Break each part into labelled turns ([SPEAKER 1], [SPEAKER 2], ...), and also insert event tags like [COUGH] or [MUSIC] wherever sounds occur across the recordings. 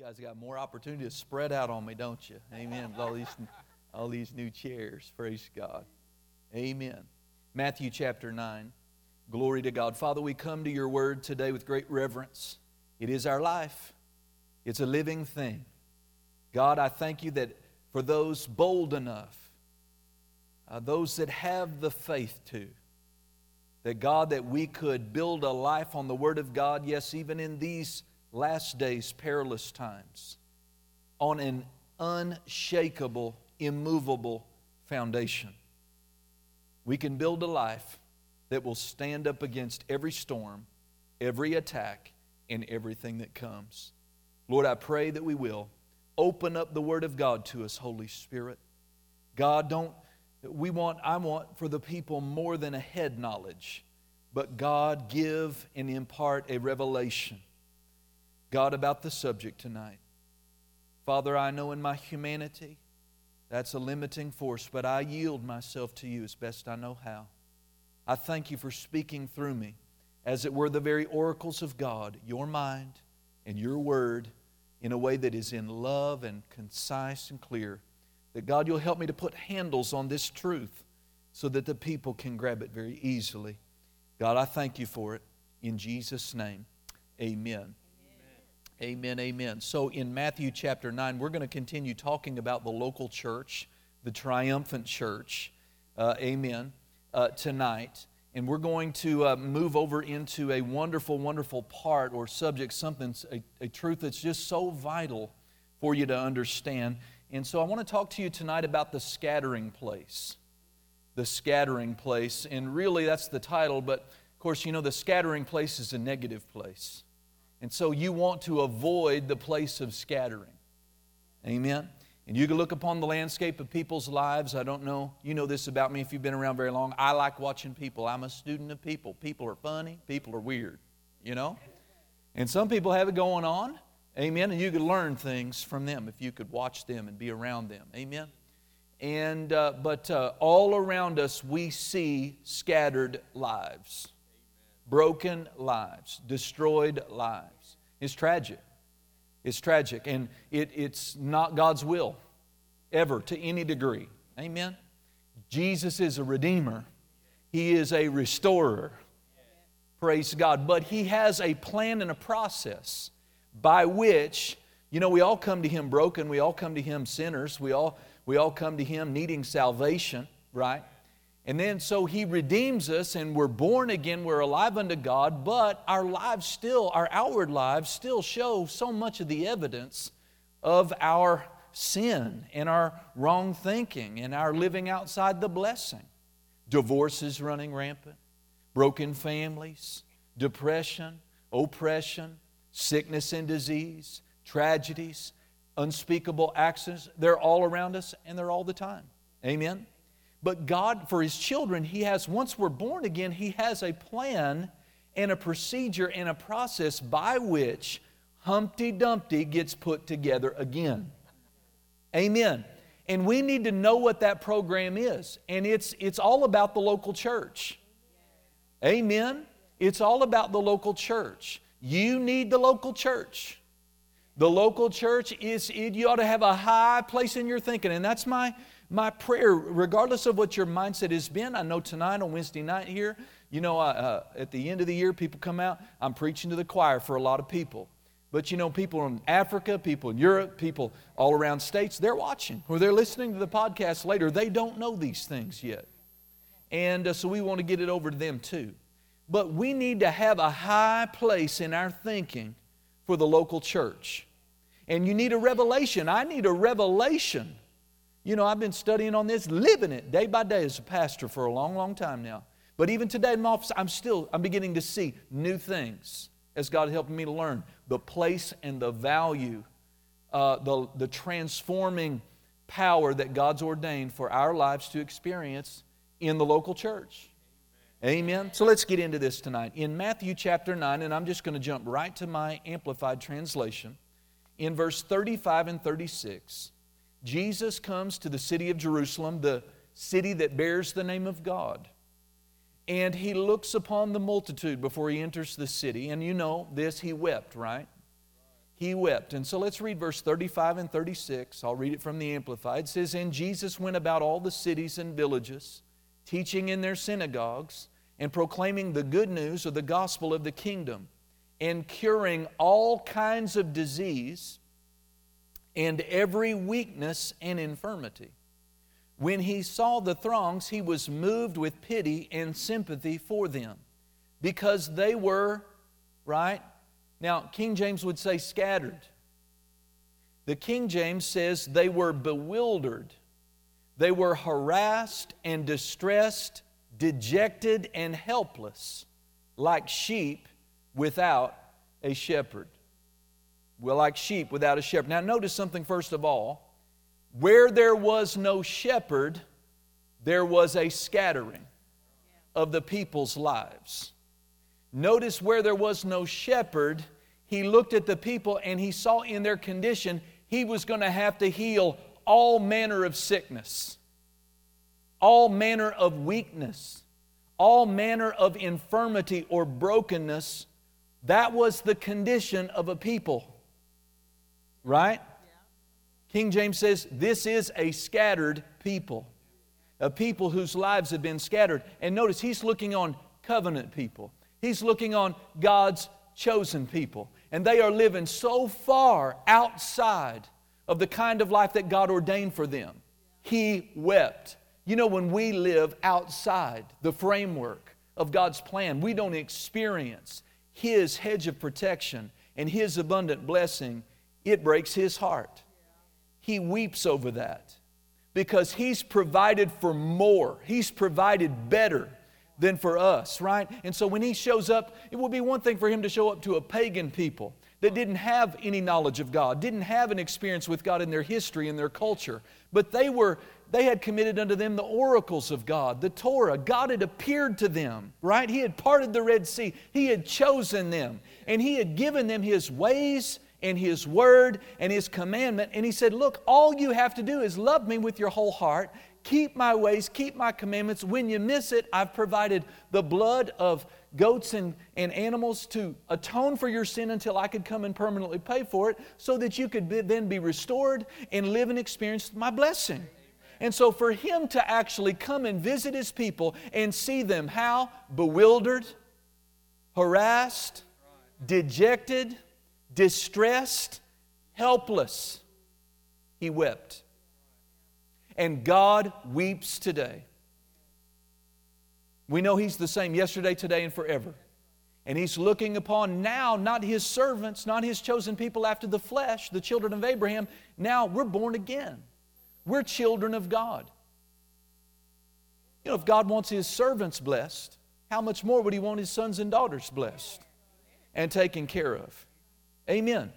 [SPEAKER 1] You guys got more opportunity to spread out on me, don't you? Amen. All these, all these new chairs. Praise God. Amen. Matthew chapter 9. Glory to God. Father, we come to your word today with great reverence. It is our life, it's a living thing. God, I thank you that for those bold enough, uh, those that have the faith to, that God, that we could build a life on the Word of God, yes, even in these last days, perilous times, on an unshakable, immovable foundation. We can build a life that will stand up against every storm, every attack, and everything that comes. Lord, I pray that we will. Open up the Word of God to us, Holy Spirit. God, don't, we want, I want for the people more than a head knowledge, but God, give and impart a revelation God, about the subject tonight. Father, I know in my humanity that's a limiting force, but I yield myself to you as best I know how. I thank you for speaking through me as it were the very oracles of God, your mind and your word, in a way that is in love and concise and clear. That God, you'll help me to put handles on this truth so that the people can grab it very easily. God, I thank you for it. In Jesus' name, amen. Amen, amen. So in Matthew chapter 9, we're going to continue talking about the local church, the triumphant church. Uh, amen. Uh, tonight. And we're going to uh, move over into a wonderful, wonderful part or subject, something, a, a truth that's just so vital for you to understand. And so I want to talk to you tonight about the scattering place. The scattering place. And really, that's the title, but of course, you know, the scattering place is a negative place. And so you want to avoid the place of scattering. Amen. And you can look upon the landscape of people's lives. I don't know, you know this about me if you've been around very long. I like watching people. I'm a student of people. People are funny, people are weird, you know? And some people have it going on. Amen. And you could learn things from them if you could watch them and be around them. Amen. And, uh, but uh, all around us, we see scattered lives broken lives, destroyed lives. It's tragic. It's tragic. And it, it's not God's will ever to any degree. Amen? Jesus is a redeemer, He is a restorer. Praise God. But He has a plan and a process by which, you know, we all come to Him broken, we all come to Him sinners, we all, we all come to Him needing salvation, right? And then so he redeems us and we're born again, we're alive unto God, but our lives still, our outward lives still show so much of the evidence of our sin and our wrong thinking and our living outside the blessing. Divorces running rampant, broken families, depression, oppression, sickness and disease, tragedies, unspeakable accidents. They're all around us and they're all the time. Amen. But God, for His children, He has, once we're born again, He has a plan and a procedure and a process by which Humpty Dumpty gets put together again. Amen. And we need to know what that program is. And it's, it's all about the local church. Amen. It's all about the local church. You need the local church. The local church is, it, you ought to have a high place in your thinking. And that's my, my prayer, regardless of what your mindset has been, I know tonight on Wednesday night here, you know, uh, at the end of the year, people come out. I'm preaching to the choir for a lot of people. But you know, people in Africa, people in Europe, people all around states, they're watching or they're listening to the podcast later. They don't know these things yet. And uh, so we want to get it over to them too. But we need to have a high place in our thinking for the local church. And you need a revelation. I need a revelation you know, I've been studying on this, living it day by day as a pastor for a long, long time now. But even today in my office, I'm still, I'm beginning to see new things as God helping me to learn the place and the value, uh, the, the transforming power that God's ordained for our lives to experience in the local church. Amen. So let's get into this tonight. In Matthew chapter 9, and I'm just going to jump right to my amplified translation, in verse 35 and 36. Jesus comes to the city of Jerusalem, the city that bears the name of God. And he looks upon the multitude before he enters the city. And you know this, he wept, right? he wept. And so let's read verse 35 and 36. I'll read it from the Amplified. It says, And Jesus went about all the cities and villages, teaching in their synagogues, and proclaiming the good news of the gospel of the kingdom, and curing all kinds of disease and every weakness and infirmity. When he saw the throngs, he was moved with pity and sympathy for them, because they were, right? Now, King James would say scattered. The King James says they were bewildered. They were harassed and distressed, dejected and helpless, like sheep without a shepherd. Well, like sheep without a shepherd. Now, notice something first of all. Where there was no shepherd, there was a scattering of the people's lives. Notice where there was no shepherd, he looked at the people and he saw in their condition he was going to have to heal all manner of sickness, all manner of weakness, all manner of infirmity or brokenness. That was the condition of a people. Right? King James says, This is a scattered people, a people whose lives have been scattered. And notice he's looking on covenant people. He's looking on God's chosen people. And they are living so far outside of the kind of life that God ordained for them. He wept. You know, when we live outside the framework of God's plan, we don't experience His hedge of protection and His abundant blessing, it breaks His heart. He weeps over that because He's provided for more, He's provided better than for us, right? And so when he shows up, it would be one thing for him to show up to a pagan people that didn't have any knowledge of God, didn't have an experience with God in their history and their culture, but they were they had committed unto them the oracles of God, the Torah. God had appeared to them, right? He had parted the Red Sea. He had chosen them, and He had given them His ways and His word and His commandment. And He said, Look, all you have to do is love me with your whole heart keep my ways, keep my commandments. When you miss it, I've provided the blood of goats and, and animals to atone for your sin until I could come and permanently pay for it so that you could be, then be restored and live and experience my blessing. And so, for him to actually come and visit his people and see them how? Bewildered, harassed, dejected, distressed, helpless, he wept. And God weeps today. We know He's the same yesterday, today, and forever. And He's looking upon now not His servants, not His chosen people after the flesh, the children of Abraham. Now we're born again. We're children of God. You know, if God wants His servants blessed, how much more would He want His sons and daughters blessed and taken care of? Amen.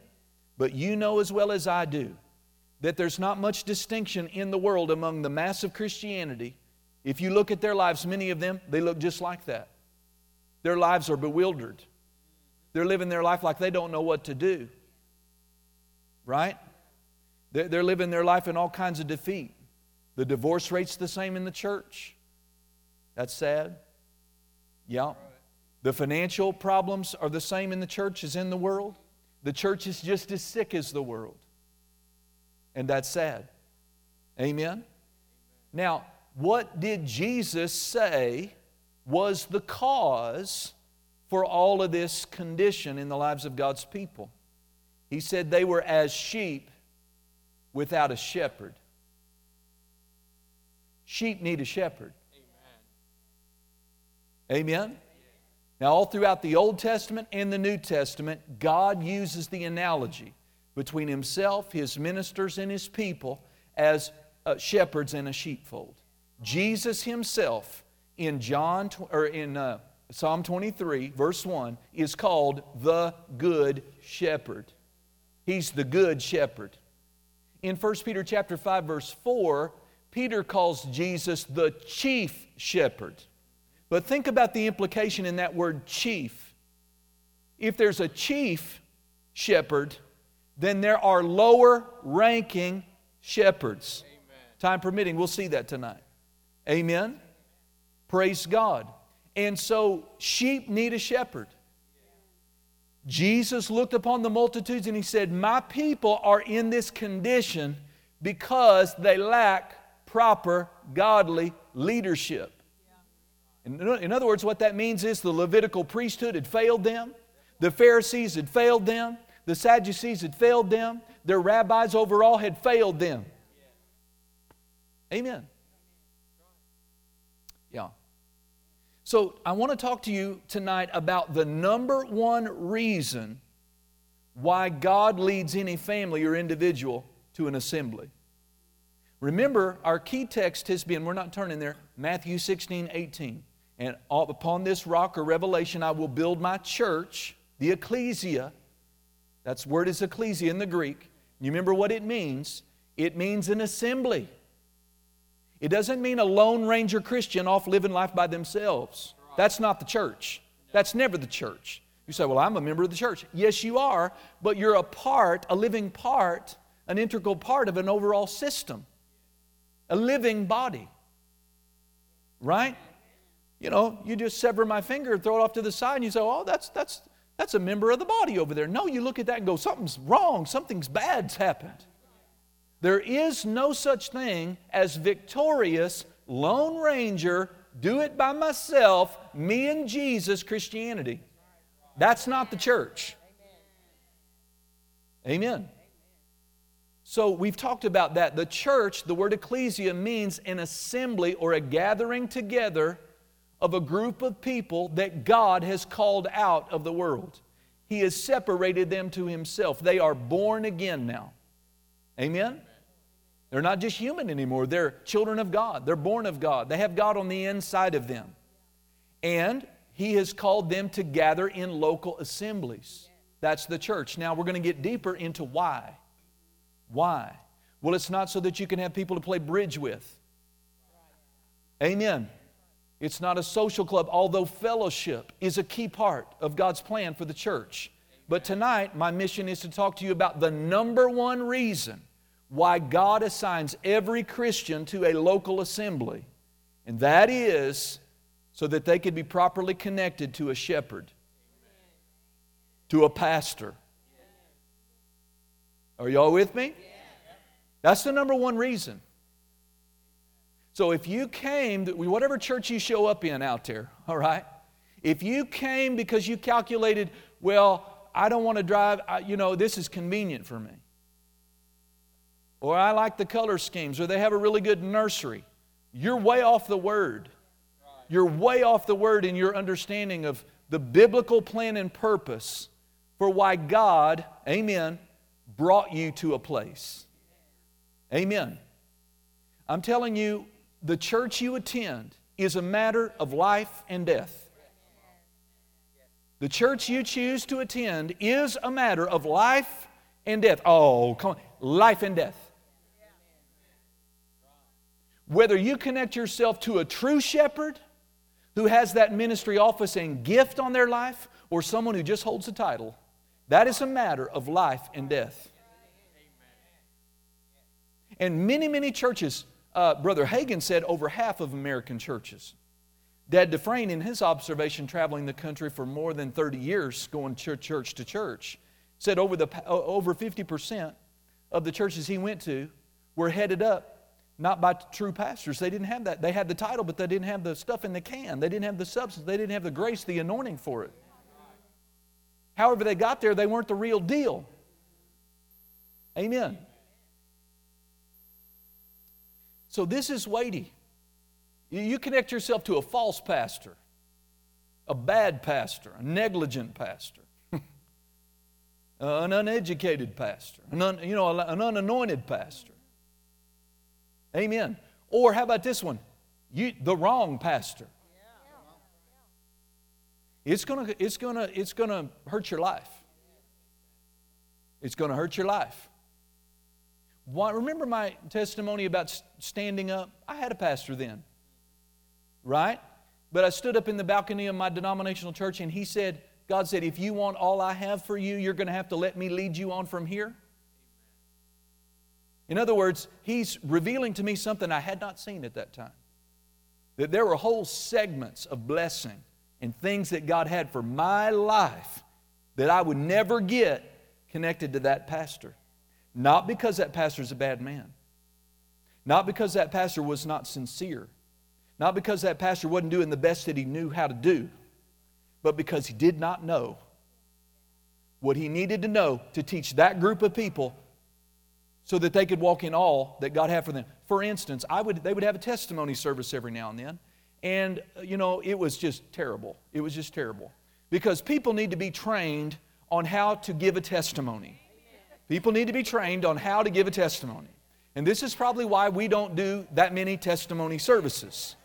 [SPEAKER 1] But you know as well as I do that there's not much distinction in the world among the mass of Christianity. If you look at their lives, many of them, they look just like that. Their lives are bewildered. They're living their life like they don't know what to do. Right? They're living their life in all kinds of defeat. The divorce rate's the same in the church. That's sad. Yeah. The financial problems are the same in the church as in the world. The church is just as sick as the world. And that's sad. Amen? Now, what did Jesus say was the cause for all of this condition in the lives of God's people? He said they were as sheep without a shepherd. Sheep need a shepherd. Amen? Amen? Now, all throughout the Old Testament and the New Testament, God uses the analogy between himself, his ministers, and his people as uh, shepherds in a sheepfold. Jesus himself in John or in uh, Psalm 23 verse 1 is called the good shepherd. He's the good shepherd. In 1 Peter chapter 5 verse 4, Peter calls Jesus the chief shepherd. But think about the implication in that word chief. If there's a chief shepherd, then there are lower ranking shepherds. Amen. Time permitting, we'll see that tonight. Amen. Praise God. And so sheep need a shepherd. Jesus looked upon the multitudes and he said, My people are in this condition because they lack proper godly leadership. In, other words, what that means is the Levitical priesthood had failed them, the Pharisees had failed them, the Sadducees had failed them, their rabbis overall had failed them. Amen. Yeah. So I want to talk to you tonight about the number one reason why God leads any family or individual to an assembly. Remember, our key text has been, we're not turning there, Matthew 16, 18. And upon this rock or revelation, I will build my church, the ecclesia. That's word is ecclesia in the Greek. You remember what it means? It means an assembly. It doesn't mean a Lone Ranger Christian off living life by themselves. That's not the church. That's never the church. You say, Well, I'm a member of the church. Yes, you are, but you're a part, a living part, an integral part of an overall system, a living body. Right? You know, you just sever my finger and throw it off to the side, and you say, Oh, that's, that's, that's a member of the body over there. No, you look at that and go, Something's wrong, something's bad's happened. There is no such thing as victorious Lone Ranger, do it by myself, me and Jesus Christianity. That's not the church. Amen. So we've talked about that. The church, the word ecclesia, means an assembly or a gathering together of a group of people that God has called out of the world. He has separated them to Himself. They are born again now. Amen? They're not just human anymore. They're children of God. They're born of God. They have God on the inside of them. And He has called them to gather in local assemblies. That's the church. Now we're going to get deeper into why. Why? Well, it's not so that you can have people to play bridge with. Amen. It's not a social club, although fellowship is a key part of God's plan for the church. But tonight, my mission is to talk to you about the number one reason why God assigns every Christian to a local assembly, and that is so that they could be properly connected to a shepherd, to a pastor. Are y'all with me? That's the number one reason. So if you came, whatever church you show up in out there, all right? If you came because you calculated, well, I don't want to drive, I, you know, this is convenient for me or I like the color schemes, or they have a really good nursery. You're way off the word. You're way off the word in your understanding of the biblical plan and purpose for why God, amen, brought you to a place. Amen. I'm telling you, the church you attend is a matter of life and death. The church you choose to attend is a matter of life and death. Oh, come on. Life and death. Whether you connect yourself to a true shepherd who has that ministry office and gift on their life, or someone who just holds a title, that is a matter of life and death. And many, many churches, uh, Brother Hagin said over half of American churches. Dad Dufresne, in his observation, traveling the country for more than 30 years, going church to church, said over, the, over 50% of the churches he went to were headed up not by true pastors. They didn't have that. They had the title, but they didn't have the stuff in the can. They didn't have the substance. They didn't have the grace, the anointing for it. However, they got there, they weren't the real deal. Amen. So this is weighty. You connect yourself to a false pastor, a bad pastor, a negligent pastor, [LAUGHS] an uneducated pastor, an un, you know, an unanointed pastor. Amen. Or how about this one? You, the wrong pastor. It's gonna, it's gonna, it's gonna hurt your life. It's gonna hurt your life. Why, remember my testimony about standing up? I had a pastor then, right? But I stood up in the balcony of my denominational church and he said, God said, if you want all I have for you, you're going to have to let me lead you on from here. In other words, he's revealing to me something I had not seen at that time. That there were whole segments of blessing and things that God had for my life that I would never get connected to that pastor. Not because that pastor is a bad man, not because that pastor was not sincere, not because that pastor wasn't doing the best that he knew how to do, but because he did not know what he needed to know to teach that group of people so that they could walk in all that God had for them. For instance, I would, they would have a testimony service every now and then, and uh, you know, it was just terrible. It was just terrible. Because people need to be trained on how to give a testimony. People need to be trained on how to give a testimony. And this is probably why we don't do that many testimony services.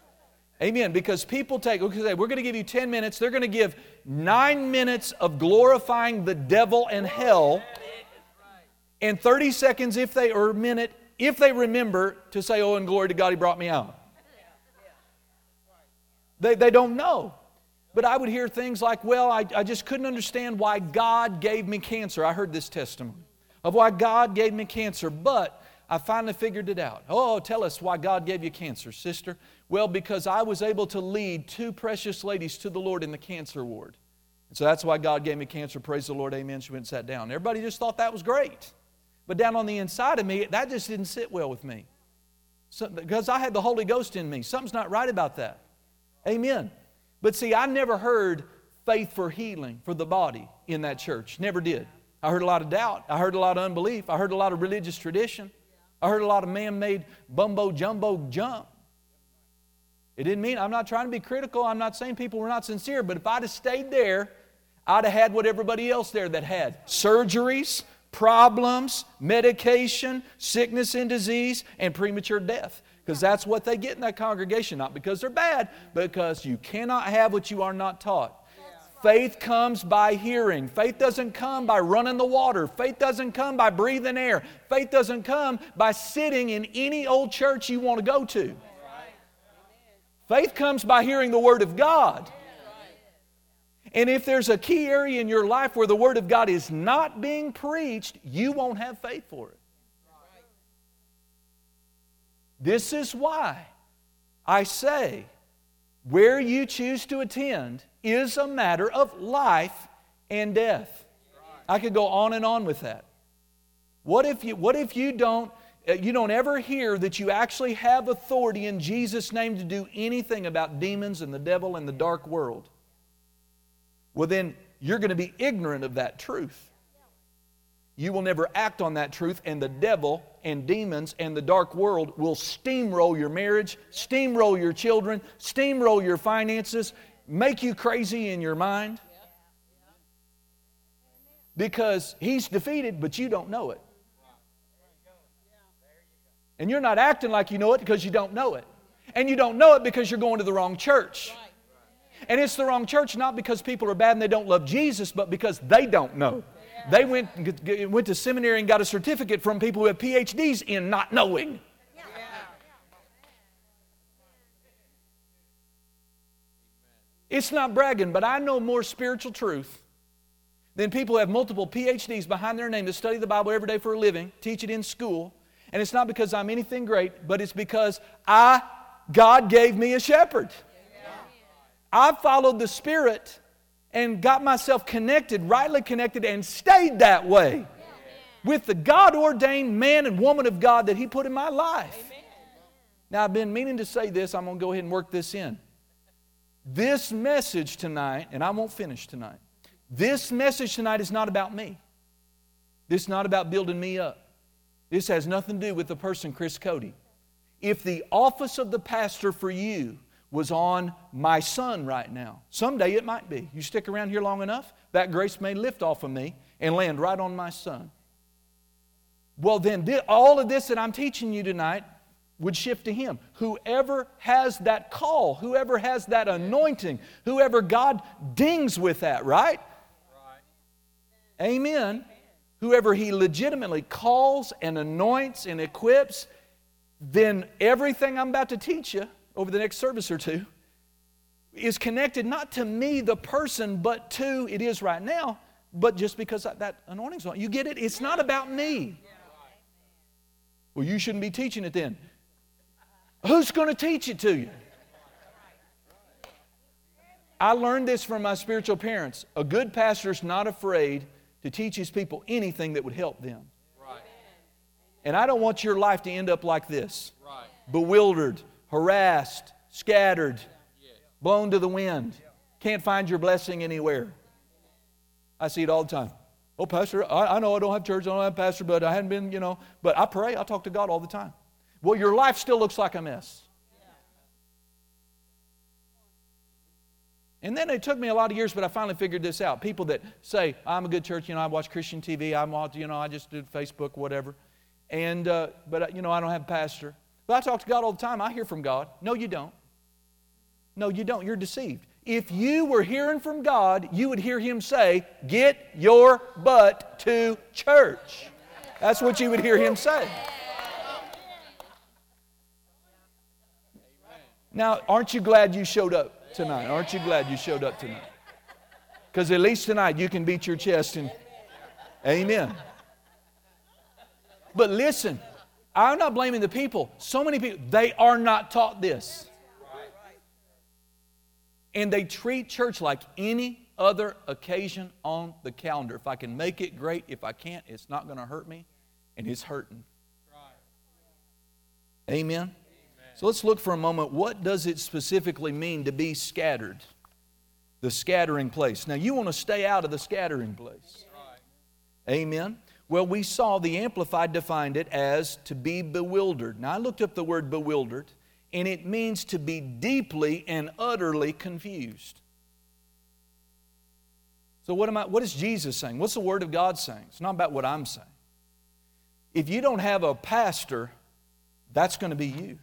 [SPEAKER 1] Amen. Because people take, okay, we're going to give you 10 minutes. They're going to give nine minutes of glorifying the devil and hell, and 30 seconds, if they, or a minute, if they remember to say, Oh, and glory to God, He brought me out. They, they don't know. But I would hear things like, Well, I, I just couldn't understand why God gave me cancer. I heard this testimony of why God gave me cancer, but I finally figured it out. Oh, tell us why God gave you cancer, sister. Well, because I was able to lead two precious ladies to the Lord in the cancer ward. And so that's why God gave me cancer. Praise the Lord. Amen. She went and sat down. Everybody just thought that was great. But down on the inside of me, that just didn't sit well with me. So, because I had the Holy Ghost in me. Something's not right about that. Amen. But see, I never heard faith for healing for the body in that church. Never did. I heard a lot of doubt. I heard a lot of unbelief. I heard a lot of religious tradition. I heard a lot of man made bumbo jumbo jump. It didn't mean, I'm not trying to be critical. I'm not saying people were not sincere, but if I'd have stayed there, I'd have had what everybody else there that had surgeries, problems, medication, sickness and disease, and premature death. Because that's what they get in that congregation, not because they're bad, because you cannot have what you are not taught. Faith comes by hearing. Faith doesn't come by running the water. Faith doesn't come by breathing air. Faith doesn't come by sitting in any old church you want to go to. Faith comes by hearing the Word of God. And if there's a key area in your life where the Word of God is not being preached, you won't have faith for it. This is why I say where you choose to attend is a matter of life and death. I could go on and on with that. What if you, what if you don't uh, you don't ever hear that you actually have authority in Jesus' name to do anything about demons and the devil and the dark world? well, then you're going to be ignorant of that truth. You will never act on that truth, and the devil and demons and the dark world will steamroll your marriage, steamroll your children, steamroll your finances, make you crazy in your mind. Because he's defeated, but you don't know it. And you're not acting like you know it because you don't know it. And you don't know it because you're going to the wrong church. And it's the wrong church not because people are bad and they don't love Jesus, but because they don't know. They went, went to seminary and got a certificate from people who have PhDs in not knowing. It's not bragging, but I know more spiritual truth than people who have multiple PhDs behind their name that study the Bible every day for a living, teach it in school. And it's not because I'm anything great, but it's because I, God gave me a shepherd. I followed the Spirit and got myself connected, rightly connected, and stayed that way with the God ordained man and woman of God that He put in my life. Now, I've been meaning to say this, I'm going to go ahead and work this in. This message tonight, and I won't finish tonight, this message tonight is not about me. This is not about building me up. This has nothing to do with the person, Chris Cody. If the office of the pastor for you was on my son right now. Someday it might be. You stick around here long enough, that grace may lift off of me and land right on my son. Well, then, all of this that I'm teaching you tonight would shift to him. Whoever has that call, whoever has that anointing, whoever God dings with that, right? right. Amen. Whoever he legitimately calls and anoints and equips, then everything I'm about to teach you over the next service or two is connected not to me, the person, but to, it is right now, but just because that, that anointing's on. You get it? It's not about me. Well, you shouldn't be teaching it then. Who's going to teach it to you? I learned this from my spiritual parents. A good pastor is not afraid to teach his people anything that would help them.
[SPEAKER 2] Right.
[SPEAKER 1] And I don't want your life to end up like this
[SPEAKER 2] Right.
[SPEAKER 1] bewildered, harassed, scattered, blown to the wind. Can't find your blessing anywhere. I see it all the time. Oh, Pastor, I, I know I don't have church, I don't have pastor, but I hadn't been, you know, but I pray, I talk to God all the time. Well, your life still looks like a mess. And then it took me a lot of years, but I finally figured this out. People that say, I'm a good church, you know, I watch Christian TV, I'm, watch- you know, I just do Facebook, whatever. And, uh, but, uh, you know, I don't have a pastor. But I talk to God all the time. I hear from God. No, you don't. No, you don't. You're deceived. If you were hearing from God, you would hear Him say, Get your butt to church. That's what you would hear Him say. Now, aren't you glad you showed up tonight? Aren't you glad you showed up tonight? Because at least tonight you can beat your chest and, Amen. But listen, I'm not blaming the people. So many people, they are not taught this. And they treat church like any other occasion on the calendar. If I can make it, great. If I can't, it's not going to hurt me. And it's hurting. Amen. So let's look for a moment. What does it specifically mean to be scattered? The scattering place. Now, you want to stay out of the scattering place. Amen. Well, we saw the Amplified defined it as to be bewildered. Now, I looked up the word bewildered, and it means to be deeply and utterly confused. So, what, am I, what is Jesus saying? What's the Word of God saying? It's not about what I'm saying. If you don't have a pastor, that's going to be you.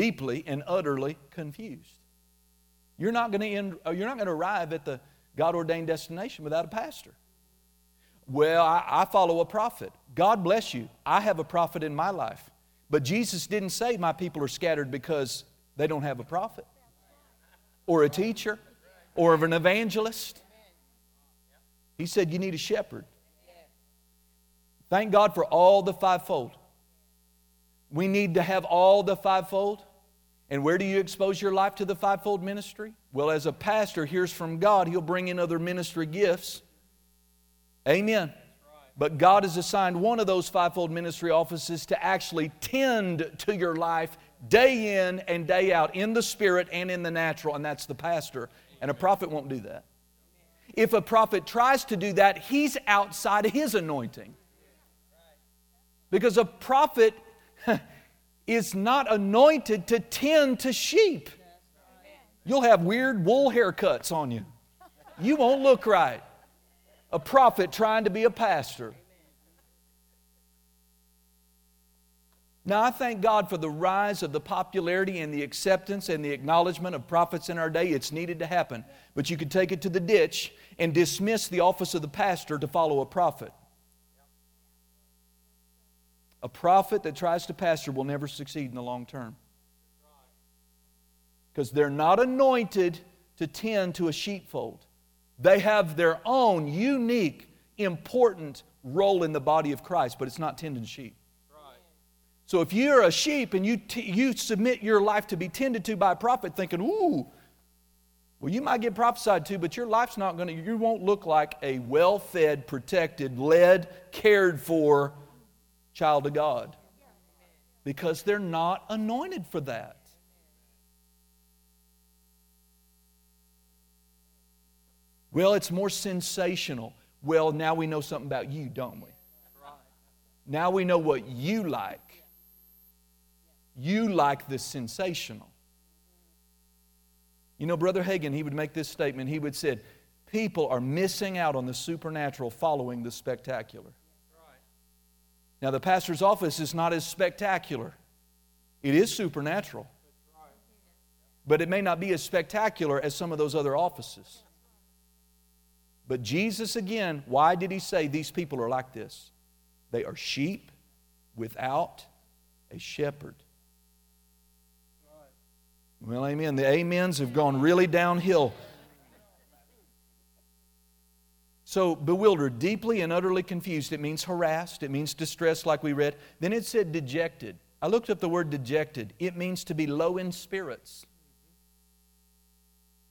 [SPEAKER 1] Deeply and utterly confused. You're not going to end, uh, you're not going to arrive at the God ordained destination without a pastor. Well, I, I follow a prophet. God bless you. I have a prophet in my life. But Jesus didn't say my people are scattered because they don't have a prophet or a teacher or of an evangelist. He said you need a shepherd. Thank God for all the fivefold. We need to have all the fivefold. And where do you expose your life to the fivefold ministry? Well, as a pastor hears from God, he'll bring in other ministry gifts. Amen. But God has assigned one of those fivefold ministry offices to actually tend to your life day in and day out in the spirit and in the natural, and that's the pastor. And a prophet won't do that. If a prophet tries to do that, he's outside of his anointing. Because a prophet [LAUGHS] is not anointed to tend to sheep. You'll have weird wool haircuts on you. You won't look right. A prophet trying to be a pastor. Now, I thank God for the rise of the popularity and the acceptance and the acknowledgement of prophets in our day. It's needed to happen. But you could take it to the ditch and dismiss the office of the pastor to follow a prophet. A prophet that tries to pastor will never succeed in the long term. Because they're not anointed to tend to a sheepfold. They have their own unique, important role in the body of Christ, but it's not tending sheep. So if you're a sheep and you, t- you submit your life to be tended to by a prophet, thinking, ooh, well, you might get prophesied to, but your life's not going to, you won't look like a well fed, protected, led, cared for child of God. Because they're not anointed for that. Well, it's more sensational. Well, now we know something about you, don't we? Now we know what you like. You like the sensational. You know, Brother Hagin, he would make this statement. He would say, People are missing out on the supernatural following the spectacular. Now, the pastor's office is not as spectacular, it is supernatural. But it may not be as spectacular as some of those other offices. But Jesus, again, why did he say these people are like this? They are sheep without a shepherd. Well, amen. The amens have gone really downhill. So, bewildered, deeply and utterly confused. It means harassed, it means distressed, like we read. Then it said dejected. I looked up the word dejected. It means to be low in spirits.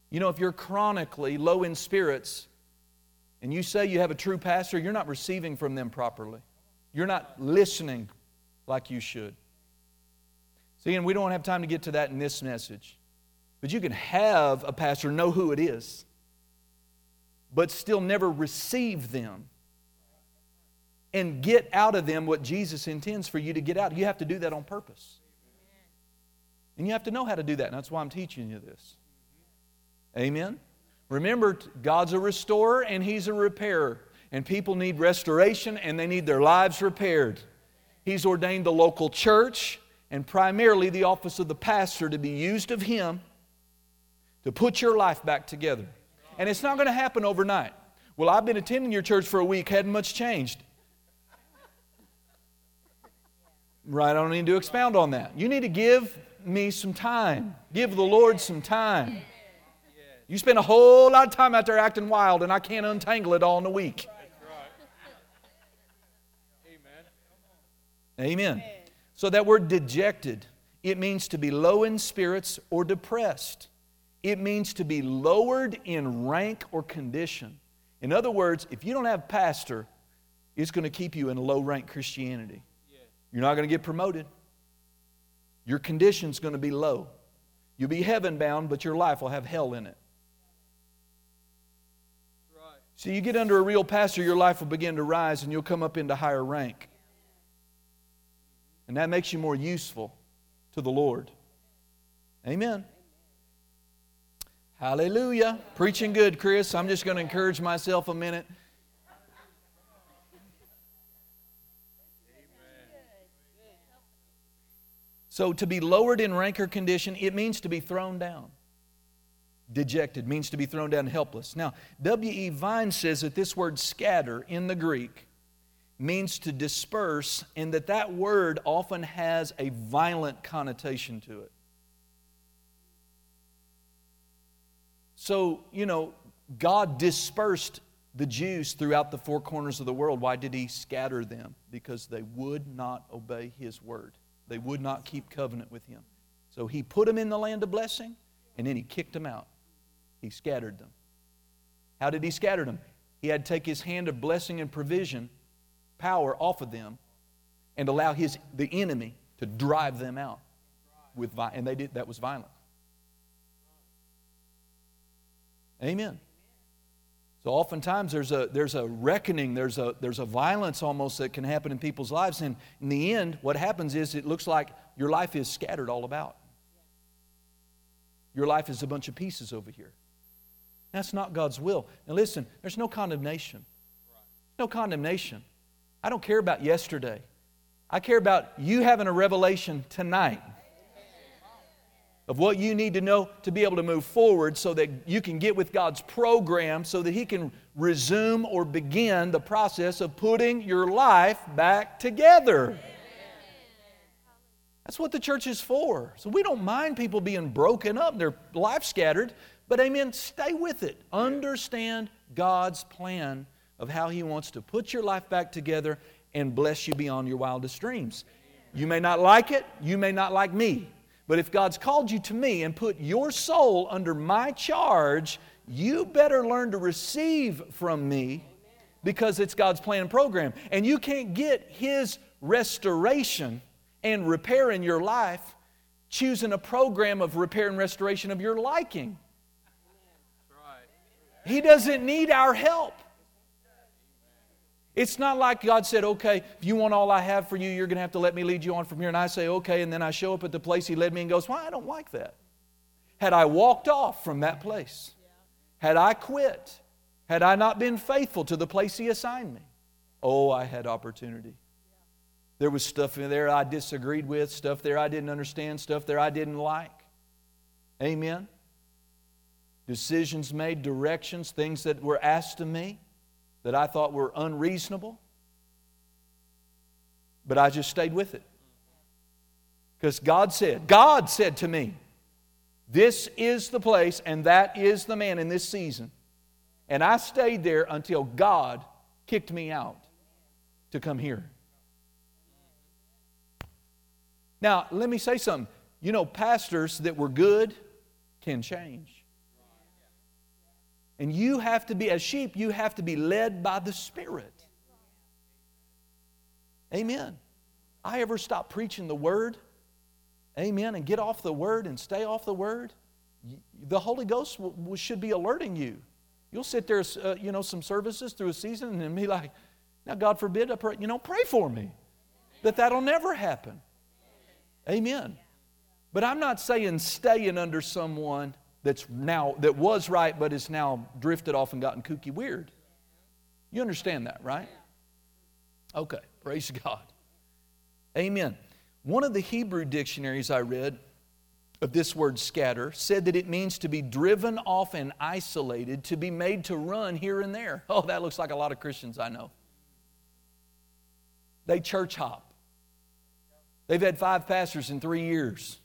[SPEAKER 1] You know, if you're chronically low in spirits and you say you have a true pastor, you're not receiving from them properly. You're not listening like you should. See, and we don't have time to get to that in this message. But you can have a pastor know who it is, but still never receive them and get out of them what Jesus intends for you to get out. You have to do that on purpose. And you have to know how to do that. And that's why I'm teaching you this. Amen? Remember, God's a restorer and He's a repairer. And people need restoration and they need their lives repaired. He's ordained the local church and primarily the office of the pastor to be used of Him to put your life back together. And it's not going to happen overnight. Well, I've been attending your church for a week, hadn't much changed. Right, I don't need to expound on that. You need to give me some time. Give the Lord some time. You spend a whole lot of time out there acting wild, and I can't untangle it all in a week. Amen. Amen. So that word dejected, it means to be low in spirits or depressed. It means to be lowered in rank or condition. In other words, if you don't have pastor, it's going to keep you in low rank Christianity. You're not going to get promoted. Your condition's going to be low. You'll be heaven bound, but your life will have hell in it. So you get under a real pastor, your life will begin to rise and you'll come up into higher rank. And that makes you more useful to the Lord. Amen. Hallelujah. Preaching good, Chris. I'm just going to encourage myself a minute. So, to be lowered in rank or condition, it means to be thrown down. Dejected means to be thrown down helpless. Now, W.E. Vine says that this word scatter in the Greek means to disperse, and that that word often has a violent connotation to it. So, you know, God dispersed the Jews throughout the four corners of the world. Why did He scatter them? Because they would not obey His word, they would not keep covenant with Him. So He put them in the land of blessing, and then He kicked them out. He scattered them. How did he scatter them? He had to take his hand of blessing and provision, power off of them, and allow his, the enemy to drive them out. With, and they did, that was violent. Amen. So oftentimes there's a, there's a reckoning, there's a, there's a violence almost that can happen in people's lives. And in the end, what happens is it looks like your life is scattered all about. Your life is a bunch of pieces over here. That's not God's will. Now, listen, there's no condemnation. No condemnation. I don't care about yesterday. I care about you having a revelation tonight of what you need to know to be able to move forward so that you can get with God's program so that He can resume or begin the process of putting your life back together. That's what the church is for. So we don't mind people being broken up, their life scattered, but amen, stay with it. Understand God's plan of how He wants to put your life back together and bless you beyond your wildest dreams. You may not like it, you may not like me, but if God's called you to me and put your soul under my charge, you better learn to receive from me because it's God's plan and program. And you can't get His restoration and repair in your life choosing a program of repair and restoration of your liking. He doesn't need our help. It's not like God said, okay, if you want all I have for you, you're going to have to let me lead you on from here. And I say, okay, and then I show up at the place He led me and goes, well, I don't like that. Had I walked off from that place, had I quit, had I not been faithful to the place He assigned me, oh, I had opportunity. There was stuff in there I disagreed with, stuff there I didn't understand, stuff there I didn't like. Amen decisions made, directions, things that were asked of me that I thought were unreasonable. But I just stayed with it. Because God said, God said to me, This is the place and that is the man in this season. And I stayed there until God kicked me out to come here. Now, let me say something. You know, pastors that were good can change. And you have to be, as sheep, you have to be led by the Spirit. Amen. I ever stop preaching the Word, amen, and get off the Word and stay off the Word, the Holy Ghost w- should be alerting you. You'll sit there, uh, you know, some services through a season and be like, now, God forbid, I pray, you know, pray for me that that'll never happen. Amen. But I'm not saying staying under someone that's now, that was right, but is now drifted off and gotten kooky weird. You understand that, right? Okay, praise God. Amen. One of the Hebrew dictionaries I read of this word scatter said that it means to be driven off and isolated, to be made to run here and there. [LAUGHS] Oh, that looks like a lot of Christians I know. They church hop. They've had five pastors in three years.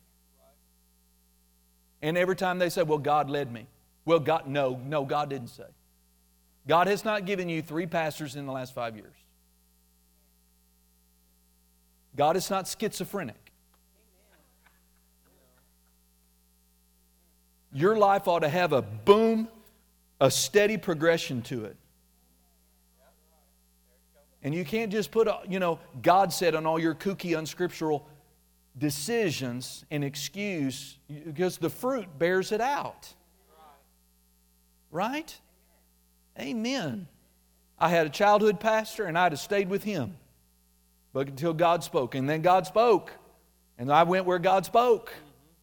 [SPEAKER 1] And every time they say, Well, God led me. Well, God, no, no, God didn't say. God has not given you three pastors in the last five years. God is not schizophrenic. Your life ought to have a boom, a steady progression to it. And you can't just put, you know, God said on all your kooky, unscriptural decisions and excuse because the fruit bears it out. Right? Amen. I had a childhood pastor and I'd have stayed with him. But until God spoke. And then God spoke. And I went where God spoke.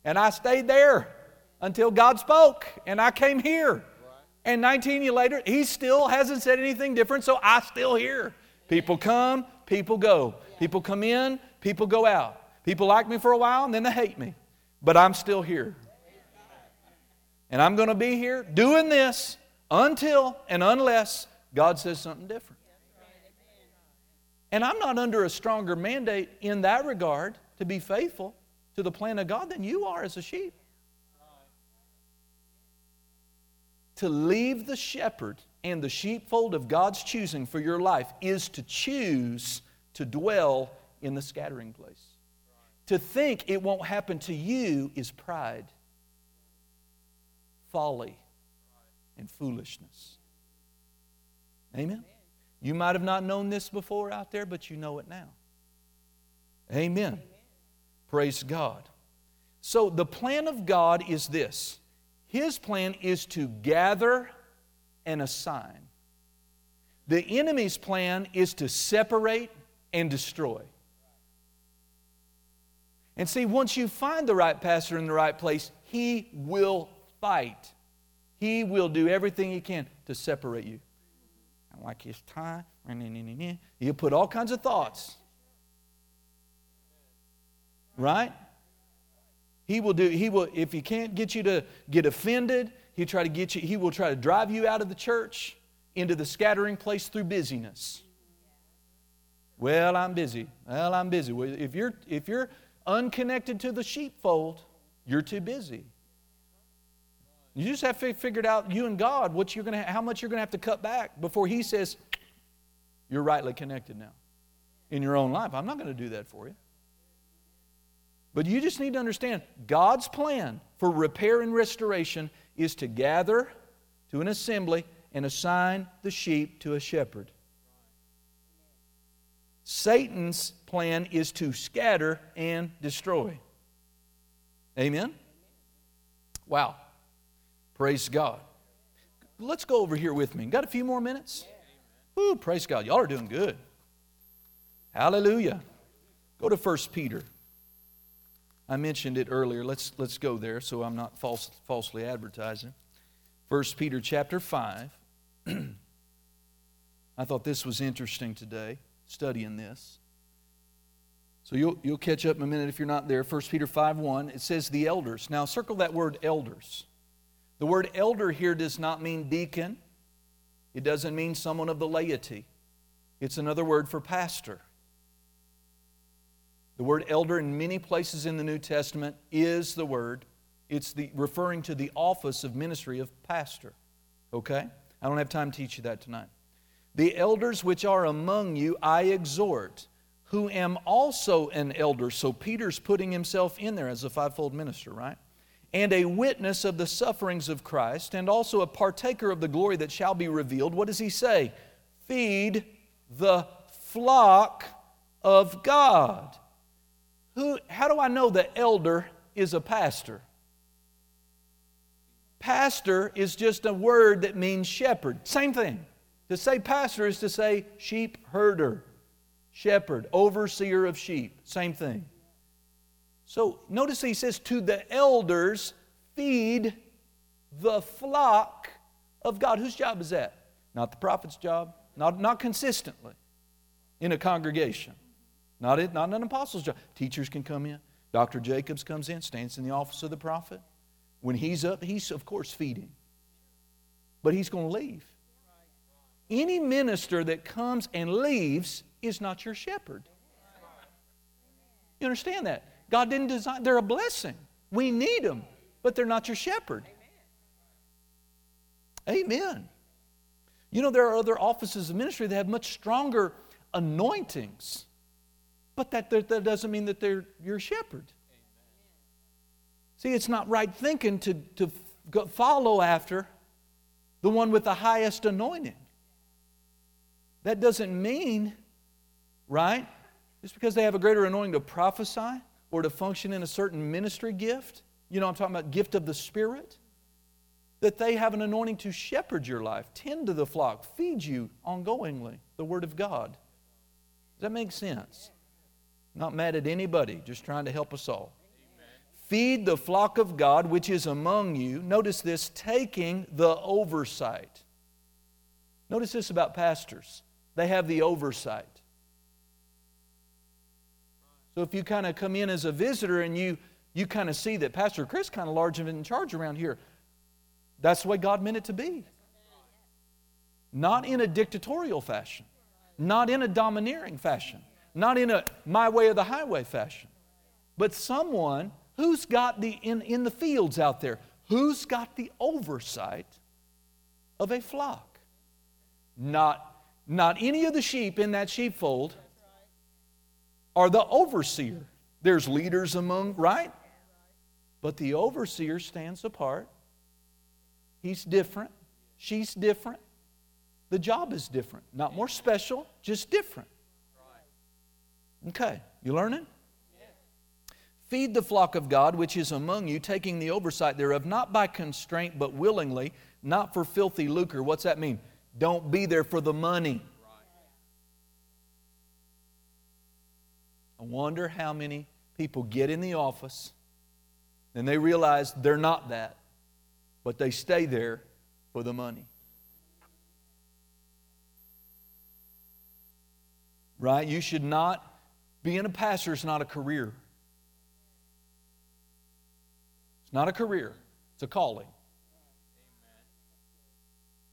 [SPEAKER 1] And I stayed there until God spoke. And I came here. And 19 years later, he still hasn't said anything different, so I still here. People come, people go. People come in, people go out. People like me for a while and then they hate me. But I'm still here. And I'm going to be here doing this until and unless God says something different. And I'm not under a stronger mandate in that regard to be faithful to the plan of God than you are as a sheep. To leave the shepherd and the sheepfold of God's choosing for your life is to choose to dwell in the scattering place. To think it won't happen to you is pride, folly, and foolishness. Amen? You might have not known this before out there, but you know it now. Amen. Praise God. So, the plan of God is this His plan is to gather and assign. The enemy's plan is to separate and destroy. And see, once you find the right pastor in the right place, he will fight. He will do everything he can to separate you. I like his tie. He'll put all kinds of thoughts. Right? He will do, he will, if he can't get you to get offended, He'll try to get you, he will try to drive you out of the church into the scattering place through busyness. Well, I'm busy. Well, I'm busy. If you're if you're unconnected to the sheepfold, you're too busy. You just have to figure out, you and God, what you're gonna, how much you're going to have to cut back before He says, You're rightly connected now in your own life. I'm not going to do that for you. But you just need to understand God's plan for repair and restoration is to gather to an assembly and assign the sheep to a shepherd. Satan's plan is to scatter and destroy. Amen? Wow. Praise God. Let's go over here with me. Got a few more minutes? Woo, praise God. Y'all are doing good. Hallelujah. Go to 1 Peter. I mentioned it earlier. Let's, let's go there so I'm not false, falsely advertising. 1 Peter chapter 5. [CLEARS THROAT] I thought this was interesting today, studying this. So you'll, you'll catch up in a minute if you're not there. 1 Peter 5 1, it says the elders. Now circle that word elders. The word elder here does not mean deacon, it doesn't mean someone of the laity. It's another word for pastor. The word elder in many places in the New Testament is the word. It's the, referring to the office of ministry of pastor. Okay? I don't have time to teach you that tonight. The elders which are among you, I exhort, who am also an elder. So Peter's putting himself in there as a fivefold minister, right? and a witness of the sufferings of Christ, and also a partaker of the glory that shall be revealed. What does he say? Feed the flock of God. Who, how do I know the elder is a pastor? Pastor is just a word that means shepherd. Same thing. To say pastor is to say sheep herder, shepherd, overseer of sheep. Same thing. So notice he says, To the elders, feed the flock of God. Whose job is that? Not the prophet's job, not, not consistently in a congregation, not, in, not an apostle's job. Teachers can come in. Dr. Jacobs comes in, stands in the office of the prophet. When he's up, he's of course feeding, but he's going to leave. Any minister that comes and leaves is not your shepherd. You understand that? God didn't design, they're a blessing. We need them, but they're not your shepherd. Amen. You know, there are other offices of ministry that have much stronger anointings, but that, that doesn't mean that they're your shepherd. See, it's not right thinking to, to follow after the one with the highest anointing. That doesn't mean, right? Just because they have a greater anointing to prophesy or to function in a certain ministry gift, you know, I'm talking about gift of the Spirit, that they have an anointing to shepherd your life, tend to the flock, feed you ongoingly the Word of God. Does that make sense? Not mad at anybody, just trying to help us all. Feed the flock of God which is among you. Notice this taking the oversight. Notice this about pastors they have the oversight. So if you kind of come in as a visitor and you, you kind of see that Pastor Chris kind of large and in charge around here, that's the way God meant it to be. Not in a dictatorial fashion, not in a domineering fashion, not in a my way or the highway fashion, but someone Who's got the, in, in the fields out there, who's got the oversight of a flock? Not, not any of the sheep in that sheepfold are the overseer. There's leaders among, right? But the overseer stands apart. He's different. She's different. The job is different. Not more special, just different. Okay, you learning? Feed the flock of God which is among you, taking the oversight thereof, not by constraint, but willingly, not for filthy lucre. What's that mean? Don't be there for the money. I wonder how many people get in the office and they realize they're not that, but they stay there for the money. Right? You should not, being a pastor is not a career. It's not a career, it's a calling.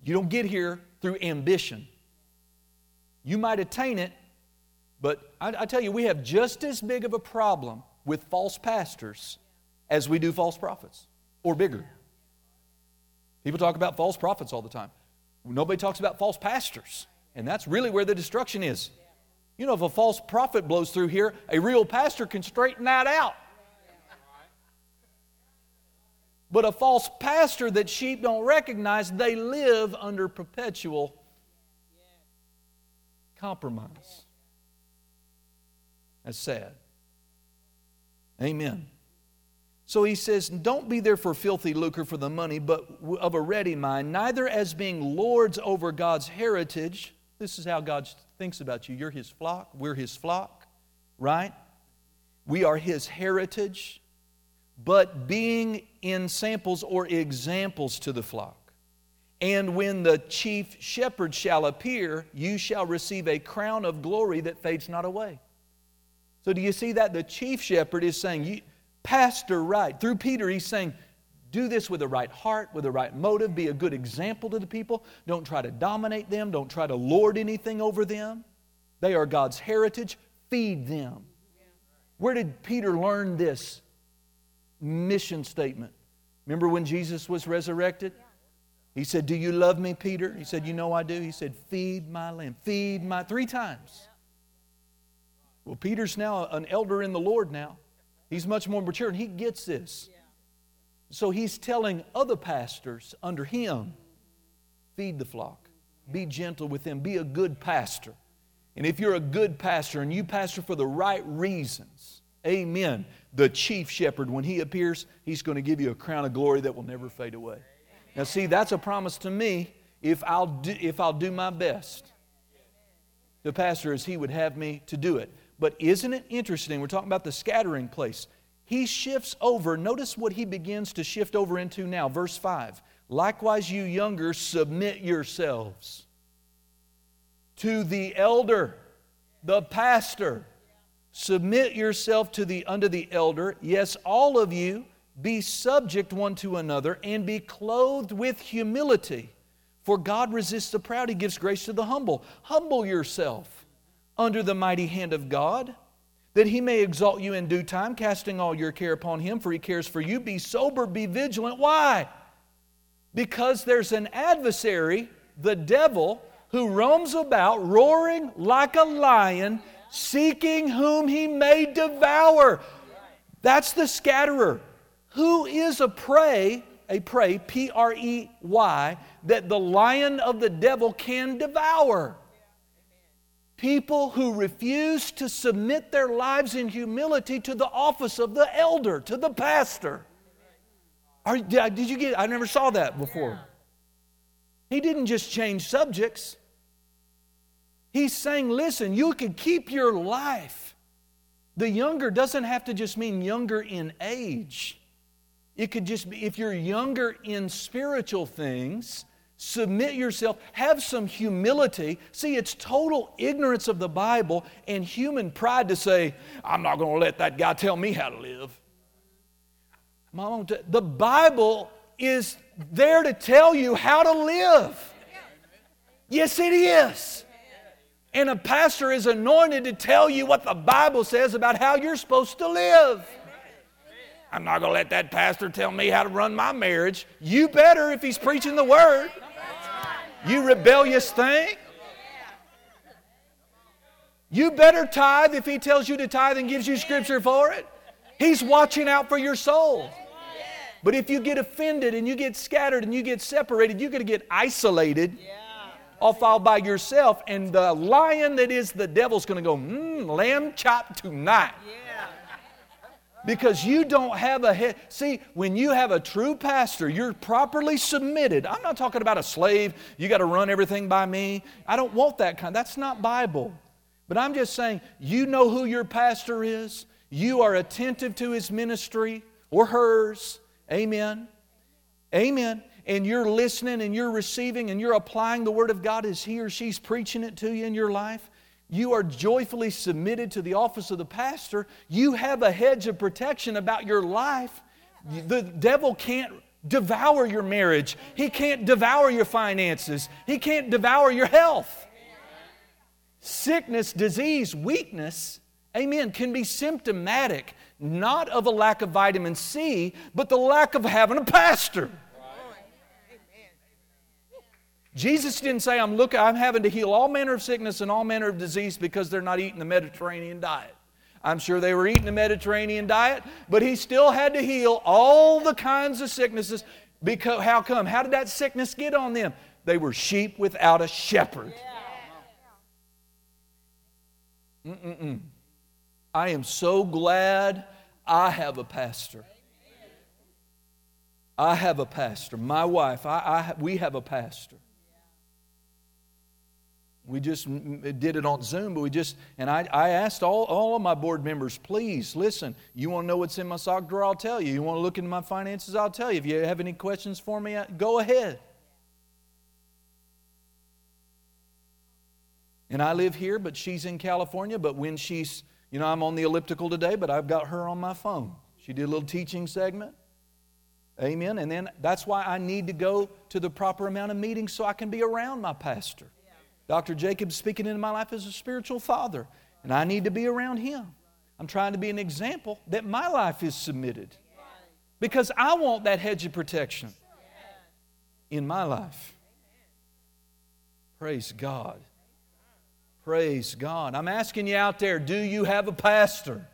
[SPEAKER 1] You don't get here through ambition. You might attain it, but I, I, tell you, we have just as big of a problem with false pastors as we do false prophets, or bigger. People talk about false prophets all the time. Nobody talks about false pastors, and that's really where the destruction is. You know, if a false prophet blows through here, a real pastor can straighten that out. But a false pastor that sheep don't recognize, they live under perpetual compromise. That's sad. Amen. So he says, Don't be there for filthy lucre for the money, but of a ready mind, neither as being lords over God's heritage. This is how God thinks about you. You're his flock, we're his flock, right? We are his heritage but being ensamples or examples to the flock. And when the chief shepherd shall appear, you shall receive a crown of glory that fades not away. So, do you see that? The chief shepherd is saying, Pastor, right. Through Peter, he's saying, do this with the right heart, with the right motive, be a good example to the people. Don't try to dominate them, don't try to lord anything over them. They are God's heritage. Feed them. Where did Peter learn this? Mission statement. Remember when Jesus was resurrected? He said, Do you love me, Peter? He said, You know I do. He said, Feed my lamb. Feed my, three times. Well, Peter's now an elder in the Lord now. He's much more mature and he gets this. So he's telling other pastors under him feed the flock, be gentle with them, be a good pastor. And if you're a good pastor and you pastor for the right reasons, amen, the chief shepherd, when he appears, he's going to give you a crown of glory that will never fade away. Now, see, that's a promise to me if I'll do, if I'll do my best. The pastor as he would have me to do it. But isn't it interesting? We're talking about the scattering place. He shifts over. Notice what he begins to shift over into now. Verse 5. Likewise, you younger, submit yourselves to the elder, the pastor. Submit yourself to the under the elder. Yes, all of you be subject one to another and be clothed with humility. For God resists the proud, He gives grace to the humble. Humble yourself under the mighty hand of God, that He may exalt you in due time, casting all your care upon Him, for He cares for you. Be sober, be vigilant. Why? Because there's an adversary, the devil, who roams about roaring like a lion, seeking whom he may devour. That's the scatterer. Who is a prey, a prey, P R E Y, that the lion of the devil can devour? People who refuse to submit their lives in humility to the office of the elder, to the pastor. Are, did you get? I never saw that before. He didn't just change subjects. He's saying, listen, you can keep your life. The younger doesn't have to just mean younger in age. It could just be if you're younger in spiritual things, submit yourself, have some humility. See, it's total ignorance of the Bible and human pride to say, I'm not going to let that guy tell me how to live. The Bible is there to tell you how to live. Yes, it is. And a pastor is anointed to tell you what the Bible says about how you're supposed to live. I'm not going to let that pastor tell me how to run my marriage. You better if he's preaching the word. You rebellious thing. You better tithe if he tells you to tithe and gives you scripture for it. He's watching out for your soul. But if you get offended and you get scattered and you get separated, you're going to get isolated off all by yourself, and the lion that is the devil's going to go, mmm, lamb chop tonight. Because you don't have a head. See, when you have a true pastor, you're properly submitted. I'm not talking about a slave, you got to run everything by me. I don't want that kind. That's not Bible. But I'm just saying, you know who your pastor is, you are attentive to his ministry or hers. Amen. Amen and you're listening and you're receiving and you're applying the Word of God as he or she's preaching it to you in your life, you are joyfully submitted to the office of the pastor. You have a hedge of protection about your life. The devil can't devour your marriage, he can't devour your finances, he can't devour your health. Sickness, disease, weakness, amen, can be symptomatic not of a lack of vitamin C, but the lack of having a pastor. Jesus didn't say, I'm looking, I'm having to heal all manner of sickness and all manner of disease because they're not eating the Mediterranean diet. I'm sure they were eating the Mediterranean diet, but he still had to heal all the kinds of sicknesses. Because how come? How did that sickness get on them? They were sheep without a shepherd. Mm-mm-mm. I am so glad I have a pastor. I have a pastor. My wife, I, I, we have a pastor. We just did it on Zoom, but we just, and I, I asked all, all of my board members, please listen. You want to know what's in my sock drawer? I'll tell you. You want to look into my finances? I'll tell you. If you have any questions for me, uh, go ahead. And I live here, but she's in California. But when she's, you know, I'm on the elliptical today, but I've got her on my phone. She did a little teaching segment. Amen. And then that's why I need to go to the proper amount of meetings so I can be around my pastor. Dr. Jacob's speaking into my life as a spiritual father, and I need to be around him. I'm trying to be an example that my life is submitted because I want that hedge of protection in my life. Praise God. Praise God. I'm asking you out there do you have a pastor?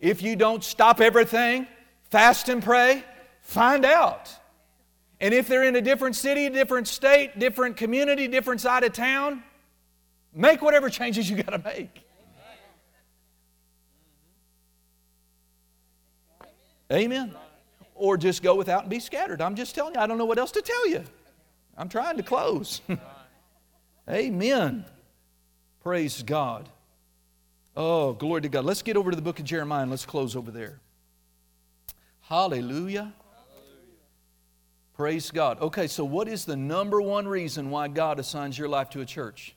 [SPEAKER 1] If you don't, stop everything, fast and pray, Find out. And if they're in a different city, different state, different community, different side of town, make whatever changes you got to make. Amen. Or just go without and be scattered. I'm just telling you, I don't know what else to tell you. I'm trying to close. [LAUGHS] Amen. Praise God. Oh, glory to God. Let's get over to the book of Jeremiah and let's close over there. Hallelujah. Praise God. Okay, so what is the number one reason why God assigns your life to a church?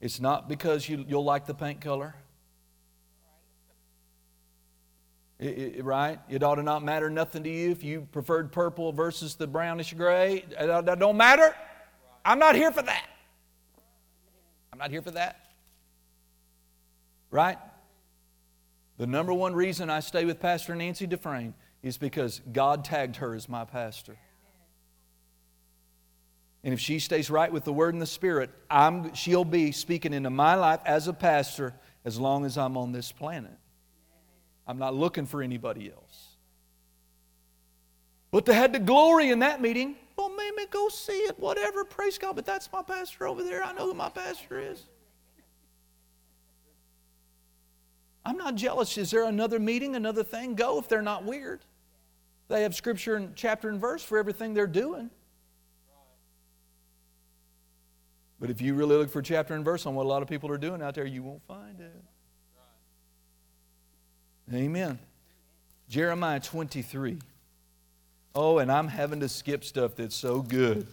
[SPEAKER 1] It's not because you, you'll like the paint color. It, it, right? It ought to not matter nothing to you if you preferred purple versus the brownish gray. That don't matter. I'm not here for that. I'm not here for that. Right? The number one reason I stay with Pastor Nancy Dufresne is because God tagged her as my pastor. And if she stays right with the Word and the Spirit, I'm, she'll be speaking into my life as a pastor as long as I'm on this planet. I'm not looking for anybody else. But they had the glory in that meeting. Well, maybe go see it, whatever. Praise God. But that's my pastor over there. I know who my pastor is. I'm not jealous. Is there another meeting, another thing? Go if they're not weird. They have scripture and chapter and verse for everything they're doing. But if you really look for chapter and verse on what a lot of people are doing out there, you won't find it. Amen. Jeremiah 23. Oh, and I'm having to skip stuff that's so good.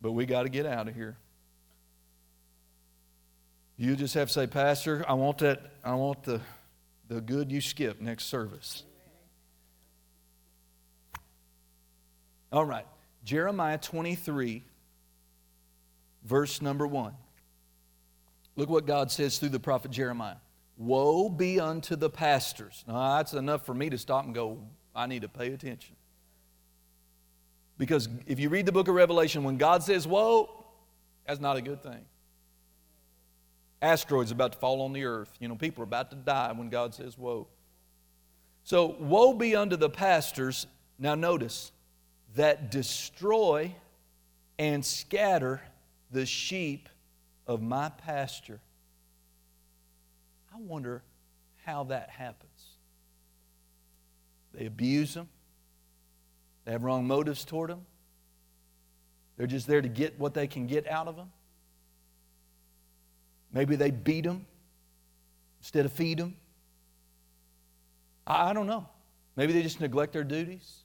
[SPEAKER 1] But we got to get out of here. You just have to say, Pastor, I want that, I want the, the good you skip next service. All right. Jeremiah 23 verse number one. Look what God says through the prophet Jeremiah Woe be unto the pastors. Now, that's enough for me to stop and go, I need to pay attention. Because if you read the book of Revelation, when God says woe, that's not a good thing. Asteroids about to fall on the earth. You know, people are about to die when God says woe. So, woe be unto the pastors, now notice, that destroy and scatter the sheep of my pasture. I wonder how that happens. They abuse them, they have wrong motives toward them, they're just there to get what they can get out of them. Maybe they beat them instead of feed them. I, don't know. Maybe they just neglect their duties.